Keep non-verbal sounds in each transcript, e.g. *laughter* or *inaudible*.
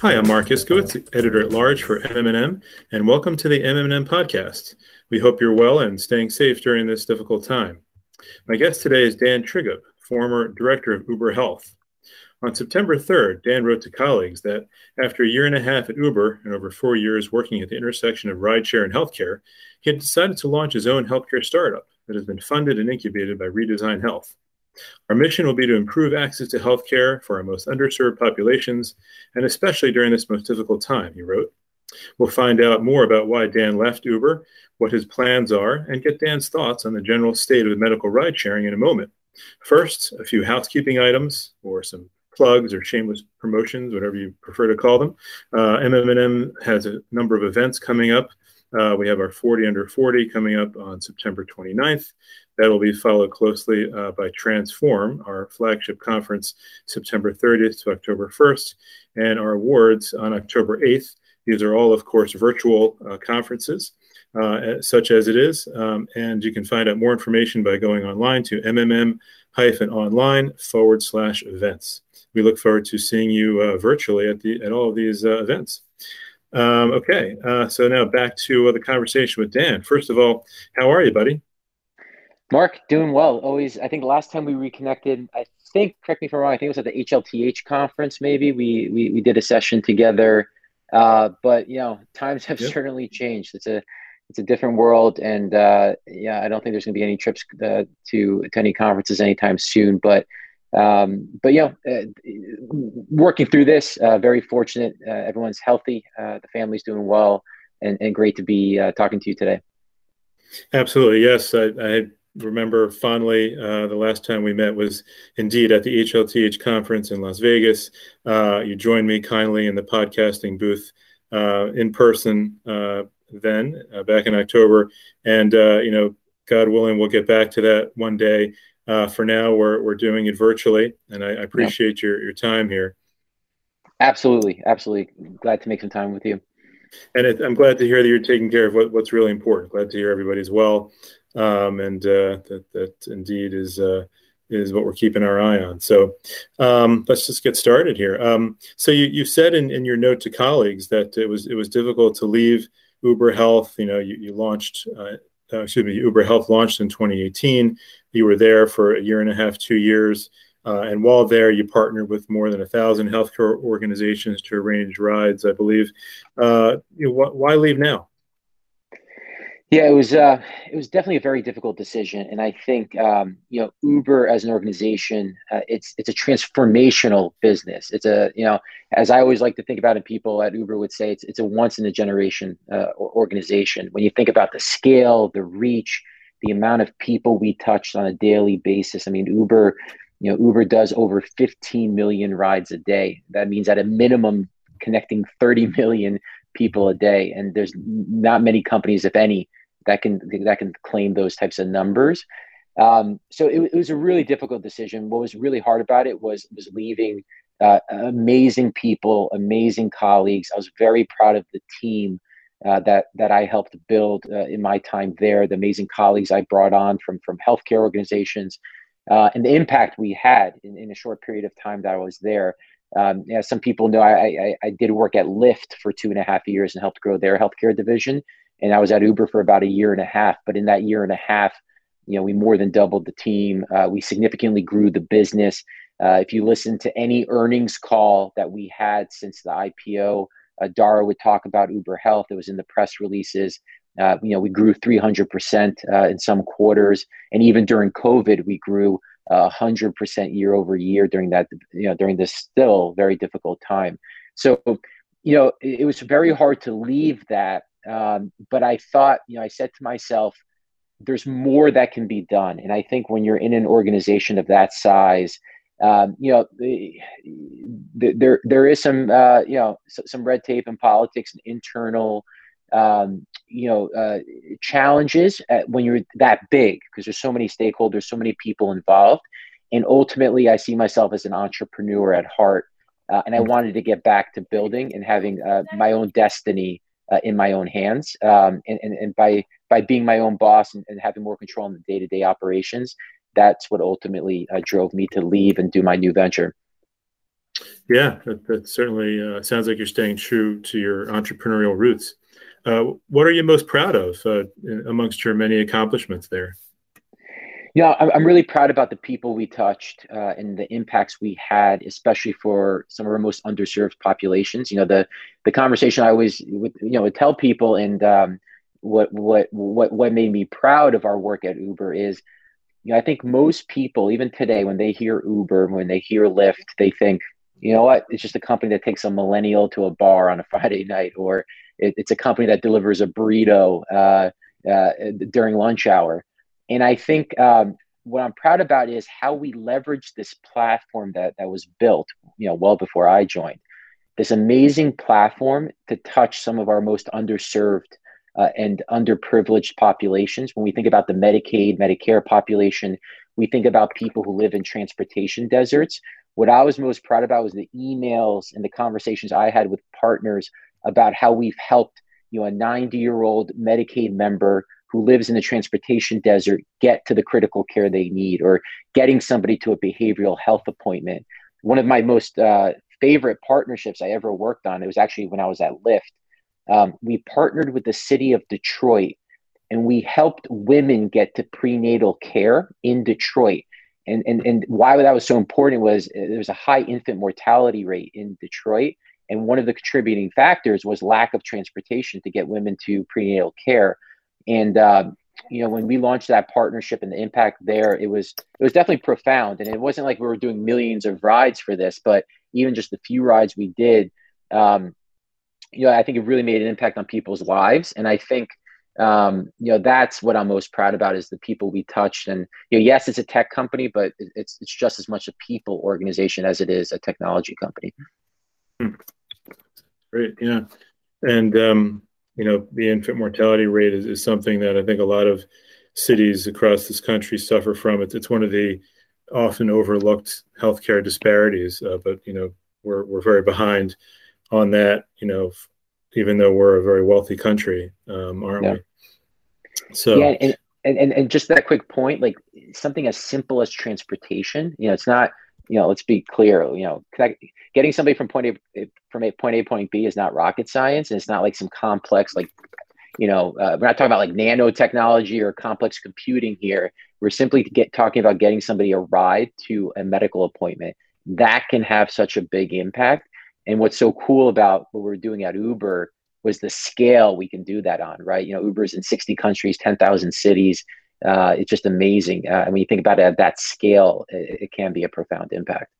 Hi, I'm Marc Iskowitz, editor at large for MM+M, and welcome to the MM+M podcast. We hope you're well and staying safe during this difficult time. My guest today is Dan Trigub, former director of Uber Health. On September 3rd, Dan wrote to colleagues that after a year and a half at Uber and over four years working at the intersection of rideshare and healthcare, he had decided to launch his own healthcare startup that has been funded and incubated by Redesign Health. Our mission will be to improve access to healthcare for our most underserved populations, and especially during this most difficult time, he wrote. We'll find out more about why Dan left Uber, what his plans are, and get Dan's thoughts on the general state of medical ride sharing in a moment. First, a few housekeeping items or some plugs or shameless promotions, whatever you prefer to call them. Uh, MM+M has a number of events coming up. Uh, we have our 40 under 40 coming up on September 29th. That will be followed closely uh, by Transform, our flagship conference, September 30th to October 1st, and our awards on October 8th. These are all, of course, virtual uh, conferences, uh, such as it is. Um, and you can find out more information by going online to mmm-online forward slash events. We look forward to seeing you uh, virtually at, the, at all of these uh, events. Um, okay, uh, so now back to uh, the conversation with Dan. First of all, how are you, buddy? Marc, doing well. Always, I think last time we reconnected, I think, correct me if I'm wrong, I think it was at the HLTH conference, maybe. We we, we did a session together. Uh, but, you know, times have yep. certainly changed. It's a it's a different world. And uh, yeah, I don't think there's going to be any trips uh, to, to any conferences anytime soon. But um, but yeah, uh, working through this, uh, very fortunate. Uh, everyone's healthy. Uh, the family's doing well, and, and great to be uh, talking to you today. Absolutely, yes. I, I remember fondly uh, the last time we met was indeed at the HLTH conference in Las Vegas. you joined me kindly in the podcasting booth in person then, back in October, and you know, God willing, we'll get back to that one day. Uh, for now, we're, we're doing it virtually, and I, I appreciate your, your time here. Absolutely, absolutely. Glad to make some time with you. And it, I'm glad to hear that you're taking care of what, what's really important. Glad to hear everybody's well, um, and uh, that that indeed is uh, is what we're keeping our eye on. So um, let's just get started here. Um, so you, you said in, in your note to colleagues that it was it was difficult to leave Uber Health. You know, you, you launched uh, uh, excuse me, Uber Health launched in 2018. You were there for a year and a half, two years. Uh, and while there, you partnered with more than a thousand healthcare organizations to arrange rides, I believe. Uh, you know, wh- why leave now? Yeah, it was uh, it was definitely a very difficult decision, and I think um, you know Uber as an organization, uh, it's it's a transformational business. It's a you know as I always like to think about it, people at Uber would say it's it's a once in a generation uh, organization. When you think about the scale, the reach, the amount of people we touched on a daily basis. I mean, Uber, you know, Uber does over 15 million rides a day. That means at a minimum connecting 30 million people a day, and there's not many companies, if any that can that can claim those types of numbers. Um, so it, it, was a really difficult decision. What was really hard about it was was leaving uh, amazing people, amazing colleagues. I was very proud of the team uh, that that I helped build uh, in my time there. The amazing colleagues I brought on from from healthcare organizations, uh, and the impact we had in, in a short period of time that I was there. Um, some people know I, I, I did work at Lyft for two and a half years and helped grow their healthcare division and I was at Uber for about a year and a half. But in that year and a half, you know, we more than doubled the team. Uh, we significantly grew the business. Uh, if you listen to any earnings call that we had since the IPO, uh, Dara would talk about Uber Health. It was in the press releases. Uh, you know, we grew 300% uh, in some quarters, and even during COVID, we grew 100% year over year during that. You know, during this still very difficult time. So, you know, it, it was very hard to leave that um, but I thought, you know, I said to myself, there's more that can be done. And I think when you're in an organization of that size, um, you know, the, the, there there is some uh, you know some red tape and politics and internal um, you know uh, challenges when you're that big because there's so many stakeholders, so many people involved, and ultimately I see myself as an entrepreneur at heart, uh, and I mm-hmm. wanted to get back to building and having uh, my own destiny uh, in my own hands. Um, and, and, and by by being my own boss and, and having more control in the day to day operations, that's what ultimately uh, drove me to leave and do my new venture. Yeah, that, that certainly uh, sounds like you're staying true to your entrepreneurial roots. Uh, what are you most proud of uh, amongst your many accomplishments there? Yeah, I'm really proud about the people we touched uh, and the impacts we had, especially for some of our most underserved populations. You know, the the conversation I always would, you know would tell people, and um, what what what what made me proud of our work at Uber is, you know, I think most people, even today, when they hear Uber, when they hear Lyft, they think, you know what, it's just a company that takes a millennial to a bar on a *laughs* Friday night, or it, it's a company that delivers a burrito uh, uh, during lunch hour. And I think um, what I'm proud about is how we leverage this platform that that was built, you know, well before I joined. This amazing platform to touch some of our most underserved uh, and underprivileged populations. When we think about the Medicaid, Medicare population, we think about people who live in transportation deserts. What I was most proud about was the emails and the conversations I had with partners about how we've helped, you know, a 90 year old Medicaid member who lives in the transportation desert get to the critical care they need or getting somebody to a behavioral health appointment. One of my most uh, favorite partnerships I ever worked on, it was actually when I was at Lyft. Um, we partnered with the city of Detroit and we helped women get to prenatal care in Detroit. And, and, and why that was so important was uh, there was a high infant mortality rate in Detroit. And one of the contributing factors was lack of transportation to get women to prenatal care. And uh, you know, when we launched that partnership and the impact there, it was it was definitely profound. And it wasn't like we were doing millions of rides for this, but even just the few rides we did, um, you know, I think it really made an impact on people's lives. And I think um, you know that's what I'm most proud about is the people we touched. And you know, yes, it's a tech company, but it's it's just as much a people organization as it is a technology company. Hmm. Great, yeah, and um, you know, the infant mortality rate is, is something that I think a lot of cities across this country suffer from. It's, it's one of the often overlooked healthcare disparities, uh, but, you know, we're, we're very behind on that, you know, even though we're a very wealthy country, um, aren't yeah. we? So, yeah, and, and, and just that quick point, like something as simple as transportation, you know, it's not, you know, let's be clear, you know, getting somebody from point A from a point A point B is not rocket science, and it's not like some complex like, you know, uh, we're not talking about like nanotechnology or complex computing here. We're simply get talking about getting somebody a ride to a medical appointment. That can have such a big impact. And what's so cool about what we're doing at Uber was the scale we can do that on, right? You know, Uber's in 60 countries, 10,000 cities uh, it's just amazing. Uh, when you think about it at that scale, it, it, can be a profound impact.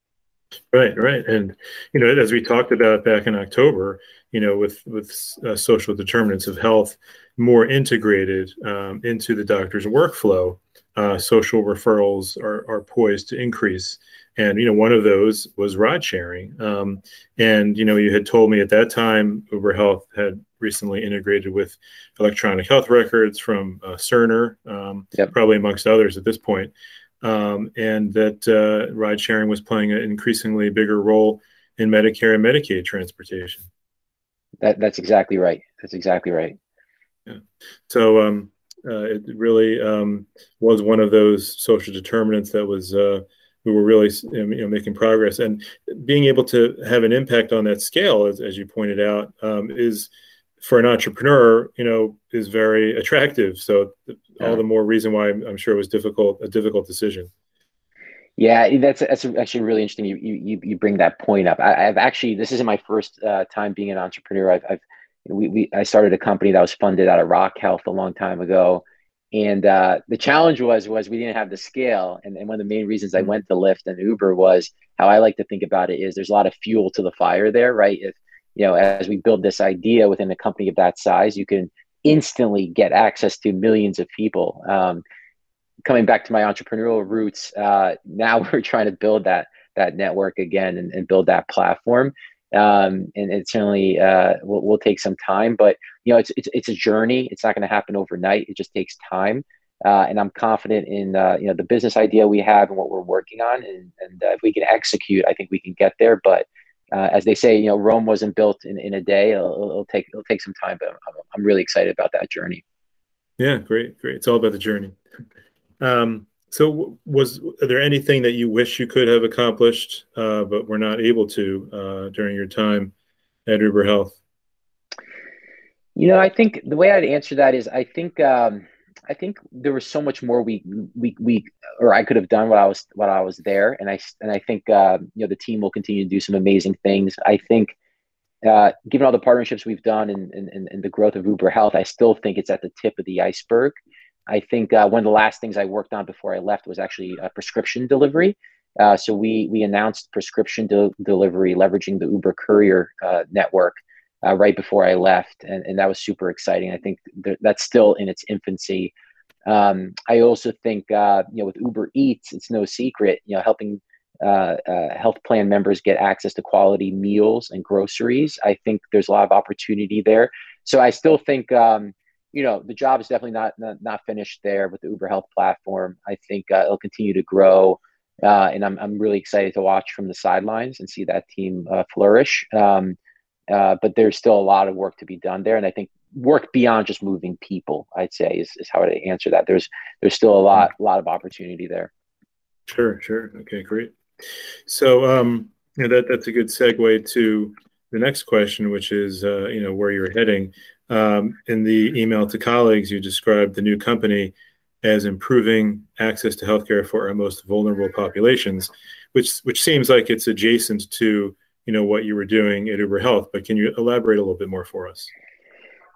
Right, right, and you know, as we talked about back in October, you know, with with uh, social determinants of health more integrated um, into the doctor's workflow, uh, social referrals are are poised to increase. And you know, one of those was ride sharing. Um, and you know, you had told me at that time Uber Health had recently integrated with electronic health records from uh, Cerner, um, yep. probably amongst others at this point, um, and that uh, ride sharing was playing an increasingly bigger role in Medicare and Medicaid transportation. That, that's exactly right. That's exactly right. Yeah. So um, uh, it really um, was one of those social determinants that was we were really you know, making progress and being able to have an impact on that scale, as, as you pointed out, um, is for an entrepreneur, you know, is very attractive. So yeah. all the more reason why I'm, I'm, sure it was difficult, a difficult decision. Yeah, that's that's actually really interesting. You you you bring that point up. I, have actually this isn't my first uh, time being an entrepreneur. I've, I've we, we I started a company that was funded out of Rock Health a long time ago, and uh, the challenge was was we didn't have the scale. And, and one of the main reasons I mm-hmm. went to Lyft and Uber was how I like to think about it is there's a lot of fuel to the fire there, right? If you know, as we build this idea within a company of that size, you can instantly get access to millions of people. Um, coming back to my entrepreneurial roots, uh, *laughs* now we're trying to build that that network again and, and build that platform. Um, and it certainly uh, will, will, take some time, but you know, it's it's, it's a journey. It's not going to happen overnight. It just takes time. Uh, and I'm confident in uh, you know the business idea we have and what we're working on, and, and uh, if we can execute, I think we can get there. But uh, as they say, you know, Rome wasn't built in, in a day. It'll, it'll take it'll take some time, but I'm, I'm, really excited about that journey. Yeah, great, great. It's all about the journey. *laughs* Um, So, was there anything that you wish you could have accomplished, uh, but were not able to uh, during your time at Uber Health? You know, I think the way I'd answer that is, I think, um, I think there was so much more we we we or I could have done while I was while I was there, and I and I think uh, you know the team will continue to do some amazing things. I think. Uh, given all the partnerships we've done and, and, and the growth of Uber Health, I still think it's at the tip of the iceberg. I think uh, one of the last things I worked on before I left was actually a prescription delivery. Uh, so we we announced prescription de- delivery leveraging the Uber Courier uh, network uh, right before I left, and, and that was super exciting. I think th- that's still in its infancy. Um, I also think uh, you know with Uber Eats, it's no secret you know helping uh, health plan members get access to quality meals and groceries. I think there's a lot of opportunity there. So I still think. Um, you know the job is definitely not not, not finished there with the Uber Health platform. I think uh, it'll continue to grow, uh, and I'm I'm really excited to watch from the sidelines and see that team uh, flourish. Um, uh, but there's still a lot of work to be done there, and I think work beyond just moving people. I'd say is, is how I answer that. There's there's still a lot a lot of opportunity there. Sure, sure. Okay, great. So um, you know, that that's a good segue to the next question, which is uh, you know where you're heading. Um, in the email to colleagues, you described the new company as improving access to healthcare for our most vulnerable populations, which which seems like it's adjacent to you know what you were doing at Uber Health. But can you elaborate a little bit more for us?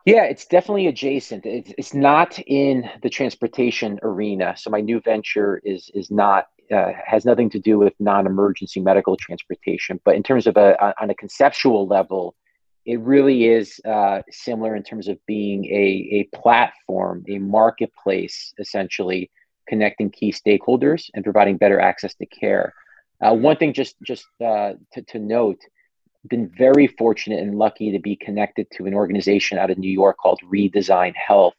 Yeah, it's definitely adjacent. It's, it's not in the transportation arena. So my new venture is is not uh, has nothing to do with non-emergency medical transportation. But in terms of on a conceptual level, it really is uh, similar in terms of being a, a platform, a marketplace, essentially connecting key stakeholders and providing better access to care. Uh, one thing just just uh, to, to note, been very fortunate and lucky to be connected to an organization out of New York called Redesign Health.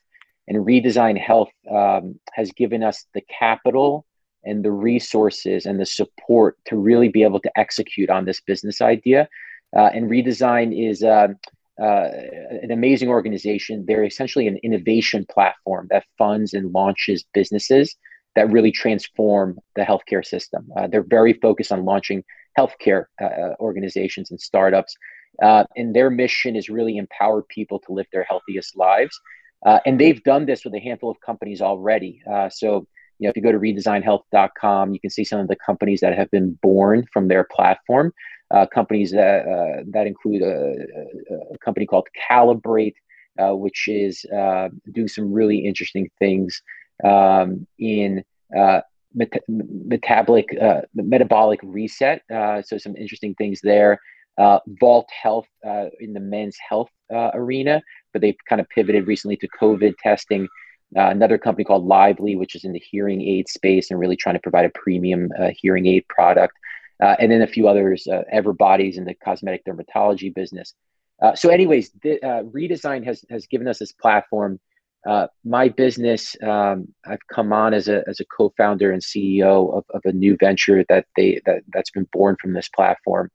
And Redesign Health um, has given us the capital and the resources and the support to really be able to execute on this business idea uh, and Redesign is uh, uh, an amazing organization. They're essentially an innovation platform that funds and launches businesses that really transform the healthcare system. Uh, they're very focused on launching healthcare uh, organizations and startups. Uh, and their mission is really empower people to live their healthiest lives. and they've done this with a handful of companies already. so, you know, if you go to redesignhealth.com, you can see some of the companies that have been born from their platform uh, companies that uh, that include a, a, company called Calibrate, uh, which is uh, doing some really interesting things um, in uh, met- metabolic metabolic reset. so some interesting things there. Vault Health in the men's health arena, but they've kind of pivoted recently to COVID testing. Uh, another company called Lively, which is in the hearing aid space and really trying to provide a premium uh, hearing aid product uh, and then a few others, uh, Everbody's in the cosmetic dermatology business. Uh, so, anyways, the, uh, Redesign has has given us this platform. Uh, my business, um, I've come on as a as a co-founder and CEO of, of a new venture that they that that's been born from this platform.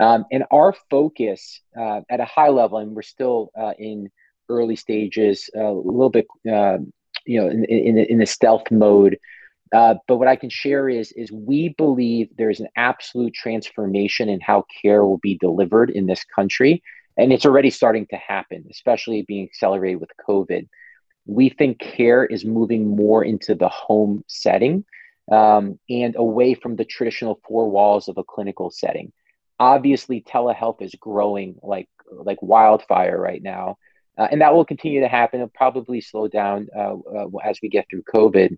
Um, and our focus uh, at a high level, and we're still in early stages, a little bit, um, you know, in, in, in the stealth mode. Uh, but what I can share is is we believe there's an absolute transformation in how care will be delivered in this country, and it's already starting to happen, especially being accelerated with COVID. We think care is moving more into the home setting um, and away from the traditional four walls of a clinical setting. Obviously, telehealth is growing like like wildfire right now, uh, and that will continue to happen. It'll probably slow down uh, uh as we get through COVID.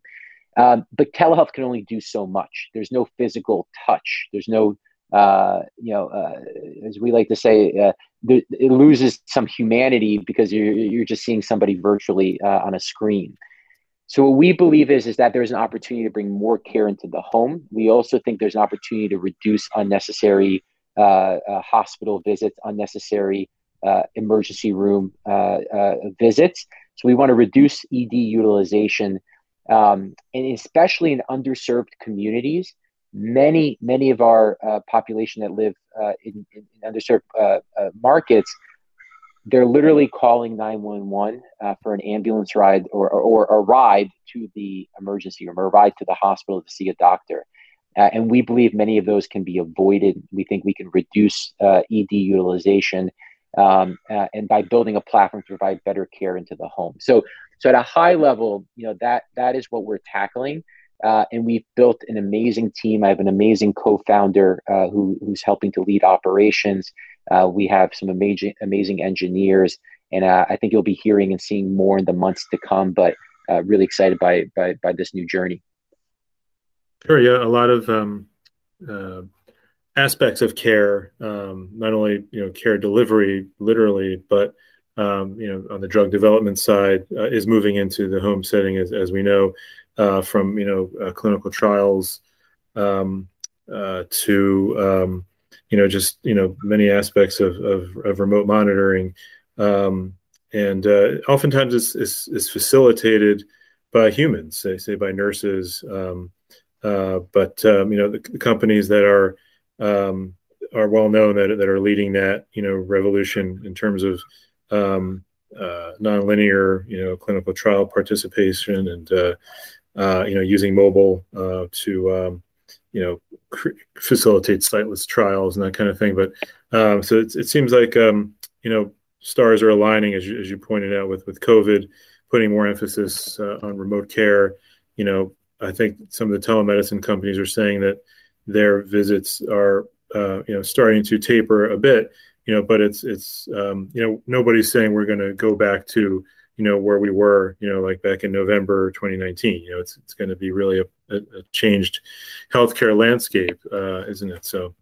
Um, but telehealth can only do so much. There's no physical touch. There's no, uh, you know, uh, as we like to say, uh, th- it loses some humanity because you're, you're just seeing somebody virtually uh, on a screen. So what we believe is, is that there's an opportunity to bring more care into the home. We also think there's an opportunity to reduce unnecessary uh, uh, hospital visits, unnecessary emergency room visits. So we want to reduce ED utilization um, and especially in underserved communities. Many, many of our uh, population that live uh, in, in, underserved uh, uh, markets they're literally calling 911 uh, for an ambulance ride or, or, or, a ride to the emergency room or a ride to the hospital to see a doctor. Uh, and we believe many of those can be avoided. We think we can reduce ED utilization um, and by building a platform to provide better care into the home. So, so at a high level, you know that that is what we're tackling. Uh, and we've built an amazing team. I have an amazing co-founder uh, who, who's helping to lead operations. Uh, we have some amazing amazing engineers, and uh, I think you'll be hearing and seeing more in the months to come. But uh, really excited by, by by this new journey. Sure. Yeah, a lot of um, uh, aspects of care, um, not only you know care delivery literally, but um, you know on the drug development side is moving into the home setting, as as we know uh, from you know uh, clinical trials um, uh, to um, you know just you know many aspects of, of, of remote monitoring. Um, and uh, oftentimes it's, it's, it's, facilitated by humans say, say by nurses um, uh, but you know the, the, companies that are are well known that, that are leading that you know revolution in terms of um, uh, nonlinear, you know, clinical trial participation and uh, uh, you know, using mobile uh, to, um, you know, cr- facilitate siteless trials and that kind of thing. But um, so it, it, seems like, um, you know, stars are aligning, as you, as you pointed out, with, with COVID, putting more emphasis uh, on remote care. You know, I think some of the telemedicine companies are saying that their visits are, uh, you know, starting to taper a bit. You know, but it's it's um, you know nobody's saying we're going to go back to you know where we were you know like back in november 2019 you know it's, it's going to be really a, a, changed healthcare landscape uh, isn't it? So.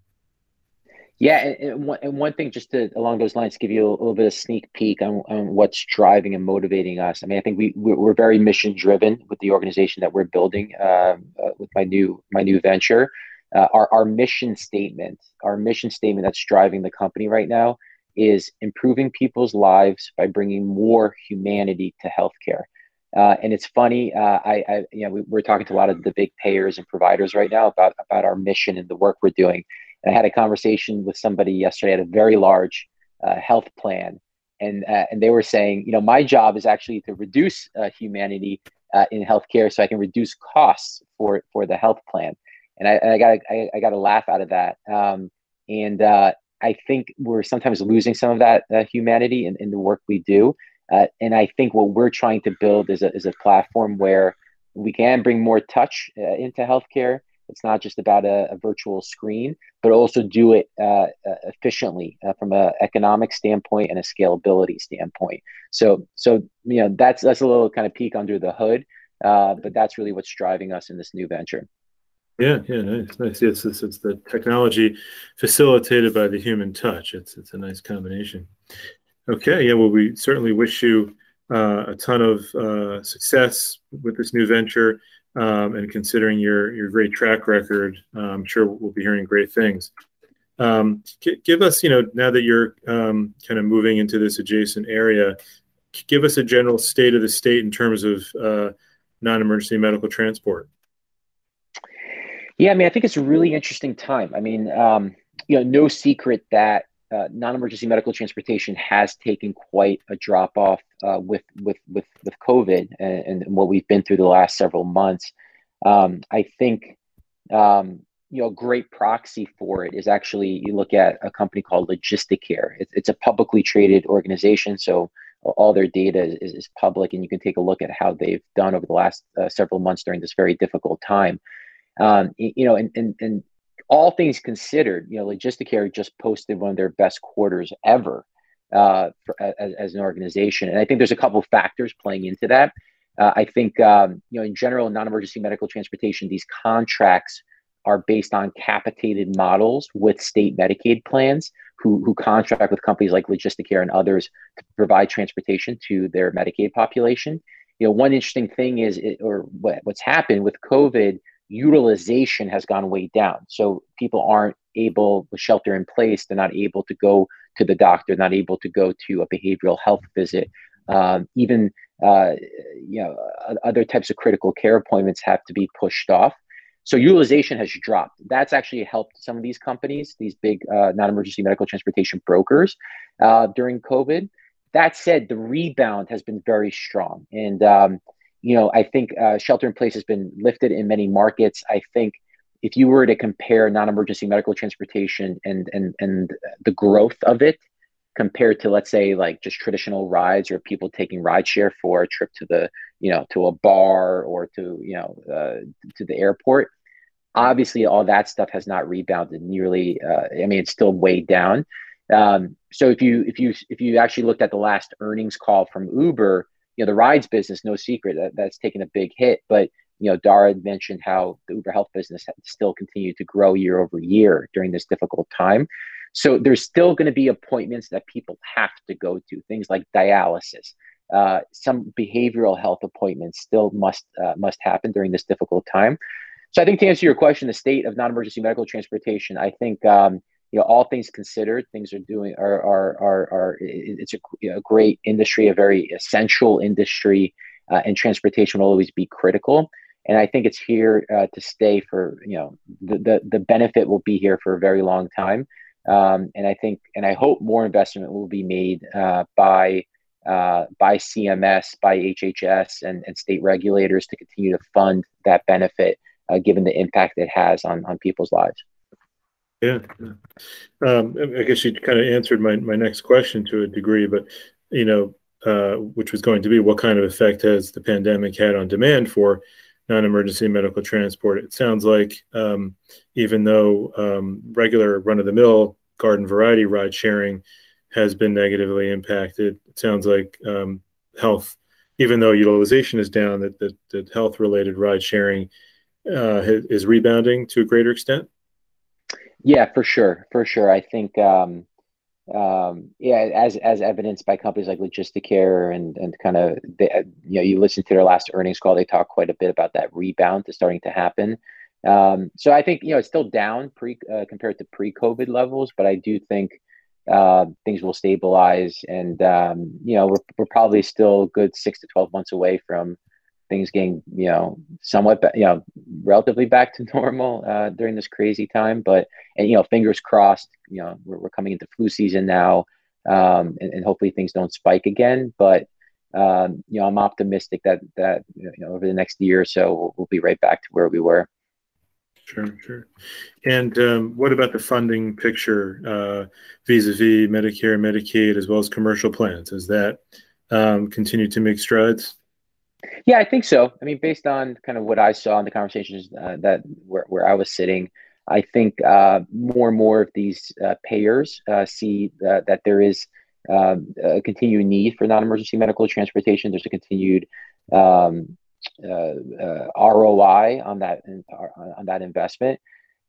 Yeah and, one, and one thing just to along those lines give you a, little bit of sneak peek on, on what's driving and motivating us. I mean i think we we're very mission driven with the organization that we're building um, uh, with my new my new venture uh, our, our mission statement our mission statement that's driving the company right now is improving people's lives by bringing more humanity to healthcare. Uh, and it's funny, uh, I, I, you know, we, are talking to a lot of the big payers and providers right now about about our mission and the work we're doing. And I had a conversation with somebody yesterday at a very large uh, health plan, and uh, and they were saying, you know, my job is actually to reduce uh, humanity uh, in healthcare, so I can reduce costs for for the health plan. And I, and I got I, I got a laugh out of that. Um, and I think we're sometimes losing some of that uh, humanity in, in the work we do. Uh, and I think what we're trying to build is a, is a platform where we can bring more touch uh, into healthcare. It's not just about a, a, virtual screen, but also do it uh, uh, efficiently uh, from an economic standpoint and a scalability standpoint. So, so you know that's that's a little kind of peek under the hood, but that's really what's driving us in this new venture. Yeah, yeah, nice, nice. Yes, it's, it's the technology facilitated by the human touch. It's it's a nice combination. Okay, yeah. Well, we certainly wish you uh, a ton of uh, success with this new venture, um, and considering your your great track record, uh, I'm sure we'll be hearing great things. Um, give us, you know, now that you're um, kind of moving into this adjacent area, give us a general state of the state in terms of uh, non-emergency medical transport. Yeah, I mean, I think it's a really interesting time. I mean, um, you know, no secret that uh, non-emergency medical transportation has taken quite a drop off uh, with with with with COVID and, and, what we've been through the last several months. Um, I think um, you know, a great proxy for it is actually you look at a company called Logisticare. It's, it's a publicly traded organization, so all their data is, is, public, and you can take a look at how they've done over the last uh, several months during this very difficult time. Um, you know, and, and, and all things considered, you know, Logisticare just posted one of their best quarters ever uh, for, as, as, an organization. And I think there's a couple factors playing into that. Uh, I think, um, you know, in general, non-emergency medical transportation, these contracts are based on capitated models with state Medicaid plans who, who contract with companies like Logisticare and others to provide transportation to their Medicaid population. You know, one interesting thing is, it, or what, what's happened with COVID, utilization has gone way down. So people aren't able to shelter in place. They're not able to go to the doctor, not able to go to a behavioral health visit. Um, even uh, you know other types of critical care appointments have to be pushed off. So utilization has dropped. That's actually helped some of these companies, these big uh, non-emergency medical transportation brokers, uh, during COVID. that said, the rebound has been very strong, and um, you know, I think uh, shelter in place has been lifted in many markets. I think if you were to compare non-emergency medical transportation and and and the growth of it compared to let's say like just traditional rides or people taking rideshare for a trip to the you know to a bar or to you know uh, to the airport obviously all that stuff has not rebounded nearly uh, i mean it's still way down um, so if you if you if you actually looked at the last earnings call from uber you know the rides business no secret that, that's taken a big hit but you know dara mentioned how the uber health business still continued to grow year over year during this difficult time. So there's still going to be appointments that people have to go to things like dialysis. Uh, some behavioral health appointments still must uh, must happen during this difficult time. So I think to answer your question, the state of non-emergency medical transportation, I think um, you know all things considered, things are doing are are are, are it's a, you know, great industry, a very essential industry, uh, and transportation will always be critical. And I think it's here uh, to stay for you know the, the the benefit will be here for a very long time. Um, and I think and I hope more investment will be made uh, by uh, by CMS, by HHS, and, and state regulators to continue to fund that benefit uh, given the impact it has on on people's lives. Yeah, um, I guess you kind of answered my my next question to a degree, but you know, uh, which was going to be what kind of effect has the pandemic had on demand for non-emergency medical transport? It sounds like um, even though um, regular run-of-the-mill garden variety ride sharing has been negatively impacted, it sounds like um, health, even though utilization is down, that that, that health-related ride sharing uh, is rebounding to a greater extent? Yeah, for sure, for sure. I think, um, um, yeah, as as evidenced by companies like Logisticare and and kind of, you know, you listen to their last earnings call, they talk quite a bit about that rebound that's starting to happen. Um, so I think you know it's still down pre uh, compared to pre-COVID levels, but I do think uh, things will stabilize, and um, you know we're we're probably still good six to twelve months away from things getting you know somewhat you know relatively back to *laughs* normal uh, during this crazy time but and you know fingers crossed you know we're, we're coming into flu season now um, and, and, hopefully things don't spike again but um, you know i'm optimistic that that you know over the next year or so we'll, we'll be right back to where we were Sure, sure. And um, what about the funding picture uh, vis-a-vis Medicare, Medicaid, as well as commercial plans? Has that um, continued to make strides? Yeah, I think so. I mean, based on kind of what I saw in the conversations uh, that where, where I was sitting, I think uh, more and more of these uh, payers uh, see that there is um, a continued need for non-emergency medical transportation. There's a continued um, uh, uh, ROI on that on that investment.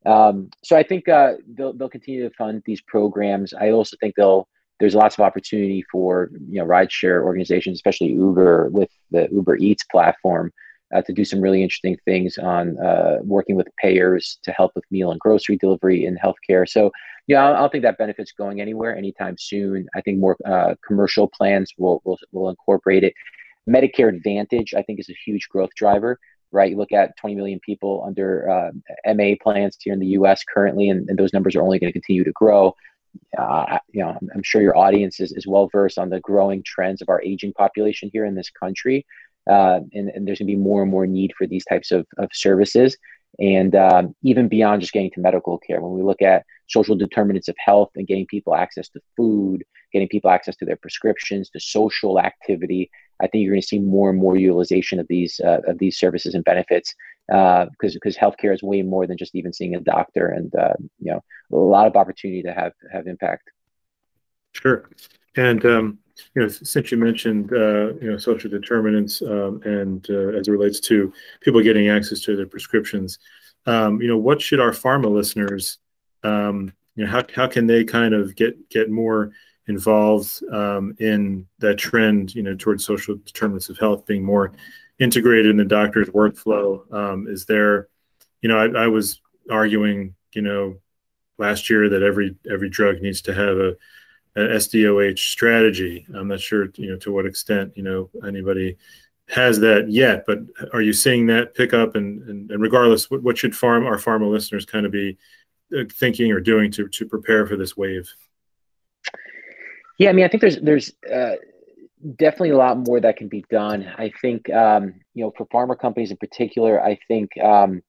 Um, so I think they'll they'll continue to fund these programs. I also think they'll there's lots of opportunity for you know rideshare organizations, especially Uber with the Uber Eats platform, uh, to do some really interesting things on uh, working with payers to help with meal and grocery delivery in healthcare. So yeah, I don't think that benefit's going anywhere anytime soon. I think more uh, commercial plans will, will will incorporate it. Medicare Advantage, I think, is a huge growth driver. Right, you look at 20 million people under uh, MA plans here in the U.S. currently, and, and those numbers are only going to continue to grow uh, you know, I'm sure your audience is, is well versed on the growing trends of our aging population here in this country. Uh, and, and, there's going to be more and more need for these types of, of services. And um, even beyond just getting to medical care, when we look at social determinants of health and getting people access to food, getting people access to their prescriptions, to social activity, I think you're going to see more and more utilization of these uh, of these services and benefits because uh, because healthcare is way more than just even seeing a doctor, and uh, you know a lot of opportunity to have have impact. Sure, and um, you know since you mentioned uh, you know social determinants um, and uh, as it relates to people getting access to their prescriptions, um, you know what should our pharma listeners um, you know how how can they kind of get get more involved um, in that trend, you know, towards social determinants of health being more integrated in the doctor's workflow. Um, is there, you know, I, I, was arguing, you know, last year that every every drug needs to have a, SDOH strategy. I'm not sure, you know, to what extent, you know, anybody has that yet, but are you seeing that pick up? And and, and regardless, what, what should farm our pharma listeners kind of be uh, thinking or doing to to prepare for this wave? Yeah, I mean, I think there's there's uh, definitely a lot more that can be done. I think, um, you know, for pharma companies in particular, I think, um,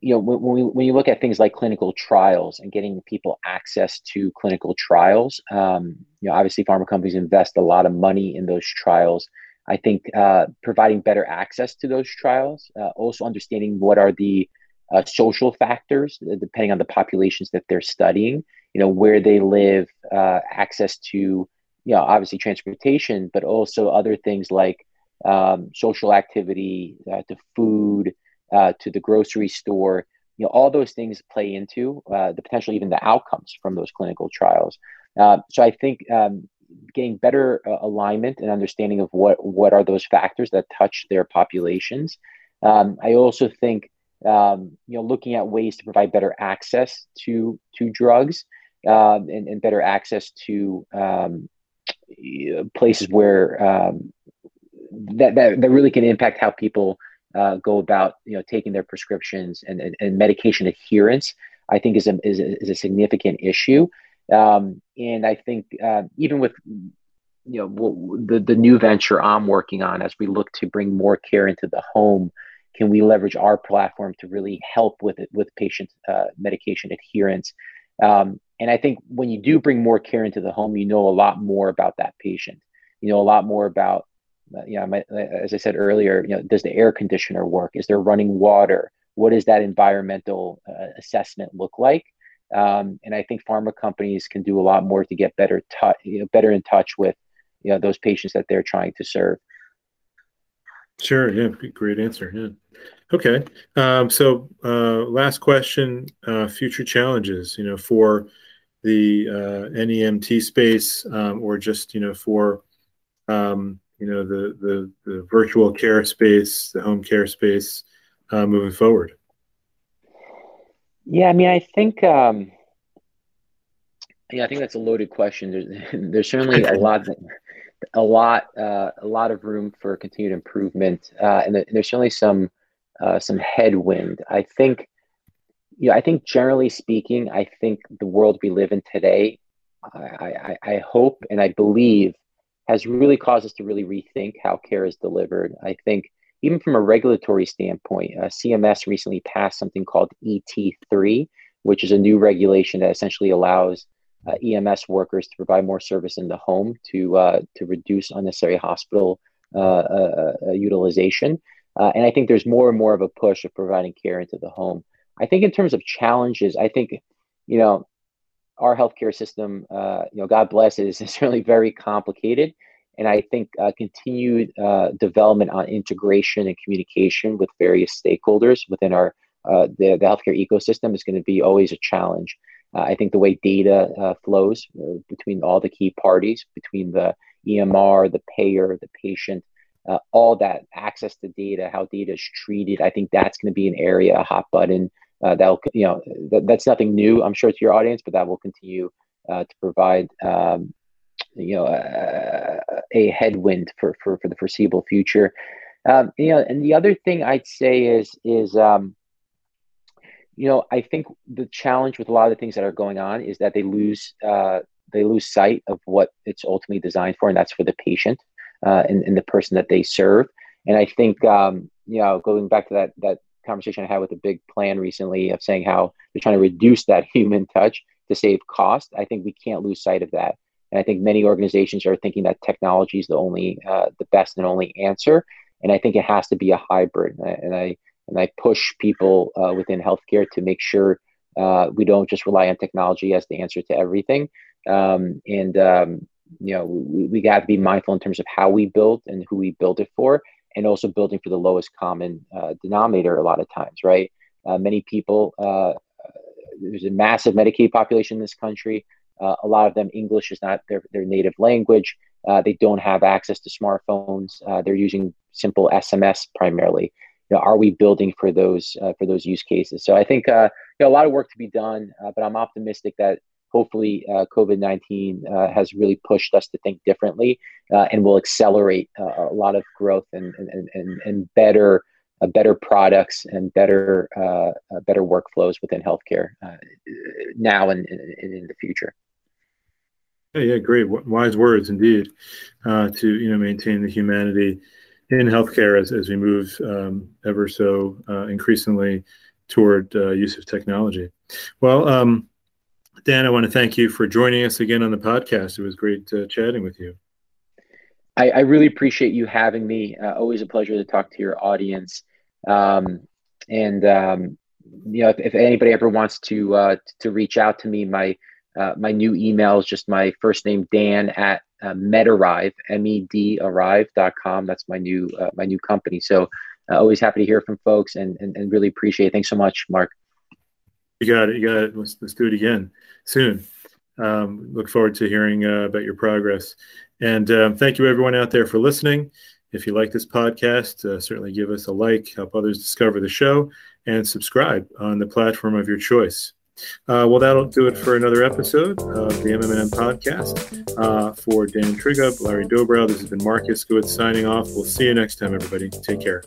you know, when, when, we, when you look at things like clinical trials and getting people access to clinical trials, um, you know, obviously pharma companies invest a lot of money in those trials. I think uh, providing better access to those trials, uh, also understanding what are the uh, social factors, uh, depending on the populations that they're studying, you know, where they live, uh, access to you know, obviously transportation, but also other things like um, social activity, uh, to food, uh, to the grocery store. You know, all those things play into uh, the potential, even the outcomes from those clinical trials. Uh, so I think um, getting better uh, alignment and understanding of what what are those factors that touch their populations. Um, I also think um, you know looking at ways to provide better access to to drugs um, and, and, better access to um, places where um, that, that that really can impact how people uh, go about you know taking their prescriptions and, and, and medication adherence. I think is a is a, is a significant issue, um, and I think uh, even with you know the the new venture I'm working on as we look to bring more care into the home, can we leverage our platform to really help with it with patient uh, medication adherence? Um, and I think when you do bring more care into the home, you know a lot more about that patient. You know a lot more about, uh, you know, as I said earlier, you know, does the air conditioner work? Is there running water? What does that environmental uh, assessment look like? Um, and I think pharma companies can do a lot more to get better, touch, you know, better in touch with, you know, those patients that they're trying to serve. Sure. Yeah. Great answer. Yeah. Okay. Um, so, uh, last question: uh, future challenges. You know, for the uh, NEMT space, um, or just you know for um, you know the, the the virtual care space, the home care space, uh, moving forward. Yeah, I mean, I think. Um, yeah, I think that's a loaded question. There's, *laughs* there's certainly a lot, a lot, uh, a lot of room for continued improvement, uh, and, there's certainly some, uh, some headwind. I think you know, I think generally speaking, I think the world we live in today, I, I, I hope and I believe has really caused us to really rethink how care is delivered. I think even from a regulatory standpoint, uh, CMS recently passed something called ET3, which is a new regulation that essentially allows uh, EMS workers to provide more service in the home to uh, to reduce unnecessary hospital uh, uh, uh, utilization. and I think there's more and more of a push of providing care into the home. I think in terms of challenges, I think, you know, our healthcare system, uh, you know, God bless it, is *laughs* certainly very complicated. And I think uh, continued uh, development on integration and communication with various stakeholders within our uh, the, the healthcare ecosystem is going to be always a challenge. Uh, I think the way data uh, flows between all the key parties, between the EMR, the payer, the patient, all that access to data, how data is treated, I think that's going to be an area, a hot button uh, that'll you know that, that's nothing new i'm sure to your audience but that will continue uh, to provide um, you know a, a headwind for, for for the foreseeable future. Um, you know and the other thing i'd say is is um, you know i think the challenge with a lot of the things that are going on is that they lose uh, they lose sight of what it's ultimately designed for and that's for the patient uh, and, and the person that they serve. And i think um, you know going back to that that conversation I had with a big plan recently of saying how they're trying to reduce that *laughs* human touch to save cost. I think we can't lose sight of that. And I think many organizations are thinking that technology is the only, uh, the best and only answer. And I think it has to be a hybrid. And I and I push people uh, within healthcare to make sure uh, we don't just rely on technology as the answer to everything. Um, and um, you know, we, we got to be mindful in terms of how we build and who we build it for, and also building for the lowest common uh, denominator a lot of times, right? Uh, many people, uh, there's a massive Medicaid population in this country. Uh, a lot of them, English is not their, their native language. Uh, they don't have access to smartphones. Uh, they're using simple SMS primarily. You know, are we building for those for those use cases? So I think you know, a lot of work to be done, but I'm optimistic that hopefully uh, COVID 19 uh, has really pushed us to think differently uh, and will accelerate uh, a lot of growth and, and, and, and better. Uh, better products and better uh, better workflows within healthcare now and, and, in the future. Yeah, yeah, great, wise words indeed. To you know maintain the humanity in healthcare as, as we move um, ever so increasingly toward use of technology. Well, um, Dan, I want to thank you for joining us again on the podcast. It was great uh, chatting with you. I, I, really appreciate you having me. Uh, always a pleasure to talk to your audience. Um, and um, you know, if, if, anybody ever wants to uh, to reach out to me, my uh, my new email is just my first name Dan at uh, MedArrive M E D Arrive.com. That's my new uh, my new company. So uh, always happy to hear from folks and, and, and really appreciate it. Thanks so much, Marc. You got it. You got it. Let's, let's do it again soon. Um, look forward to hearing uh, about your progress. And um, thank you, everyone out there, for listening. If you like this podcast, uh, certainly give us a like, help others discover the show, and subscribe on the platform of your choice. Uh, well, that'll do it for another episode of the MMM podcast. Uh, for Dan Trigub, Larry Dobrow, this has been Marcus Iskowitz signing off. We'll see you next time, everybody. Take care.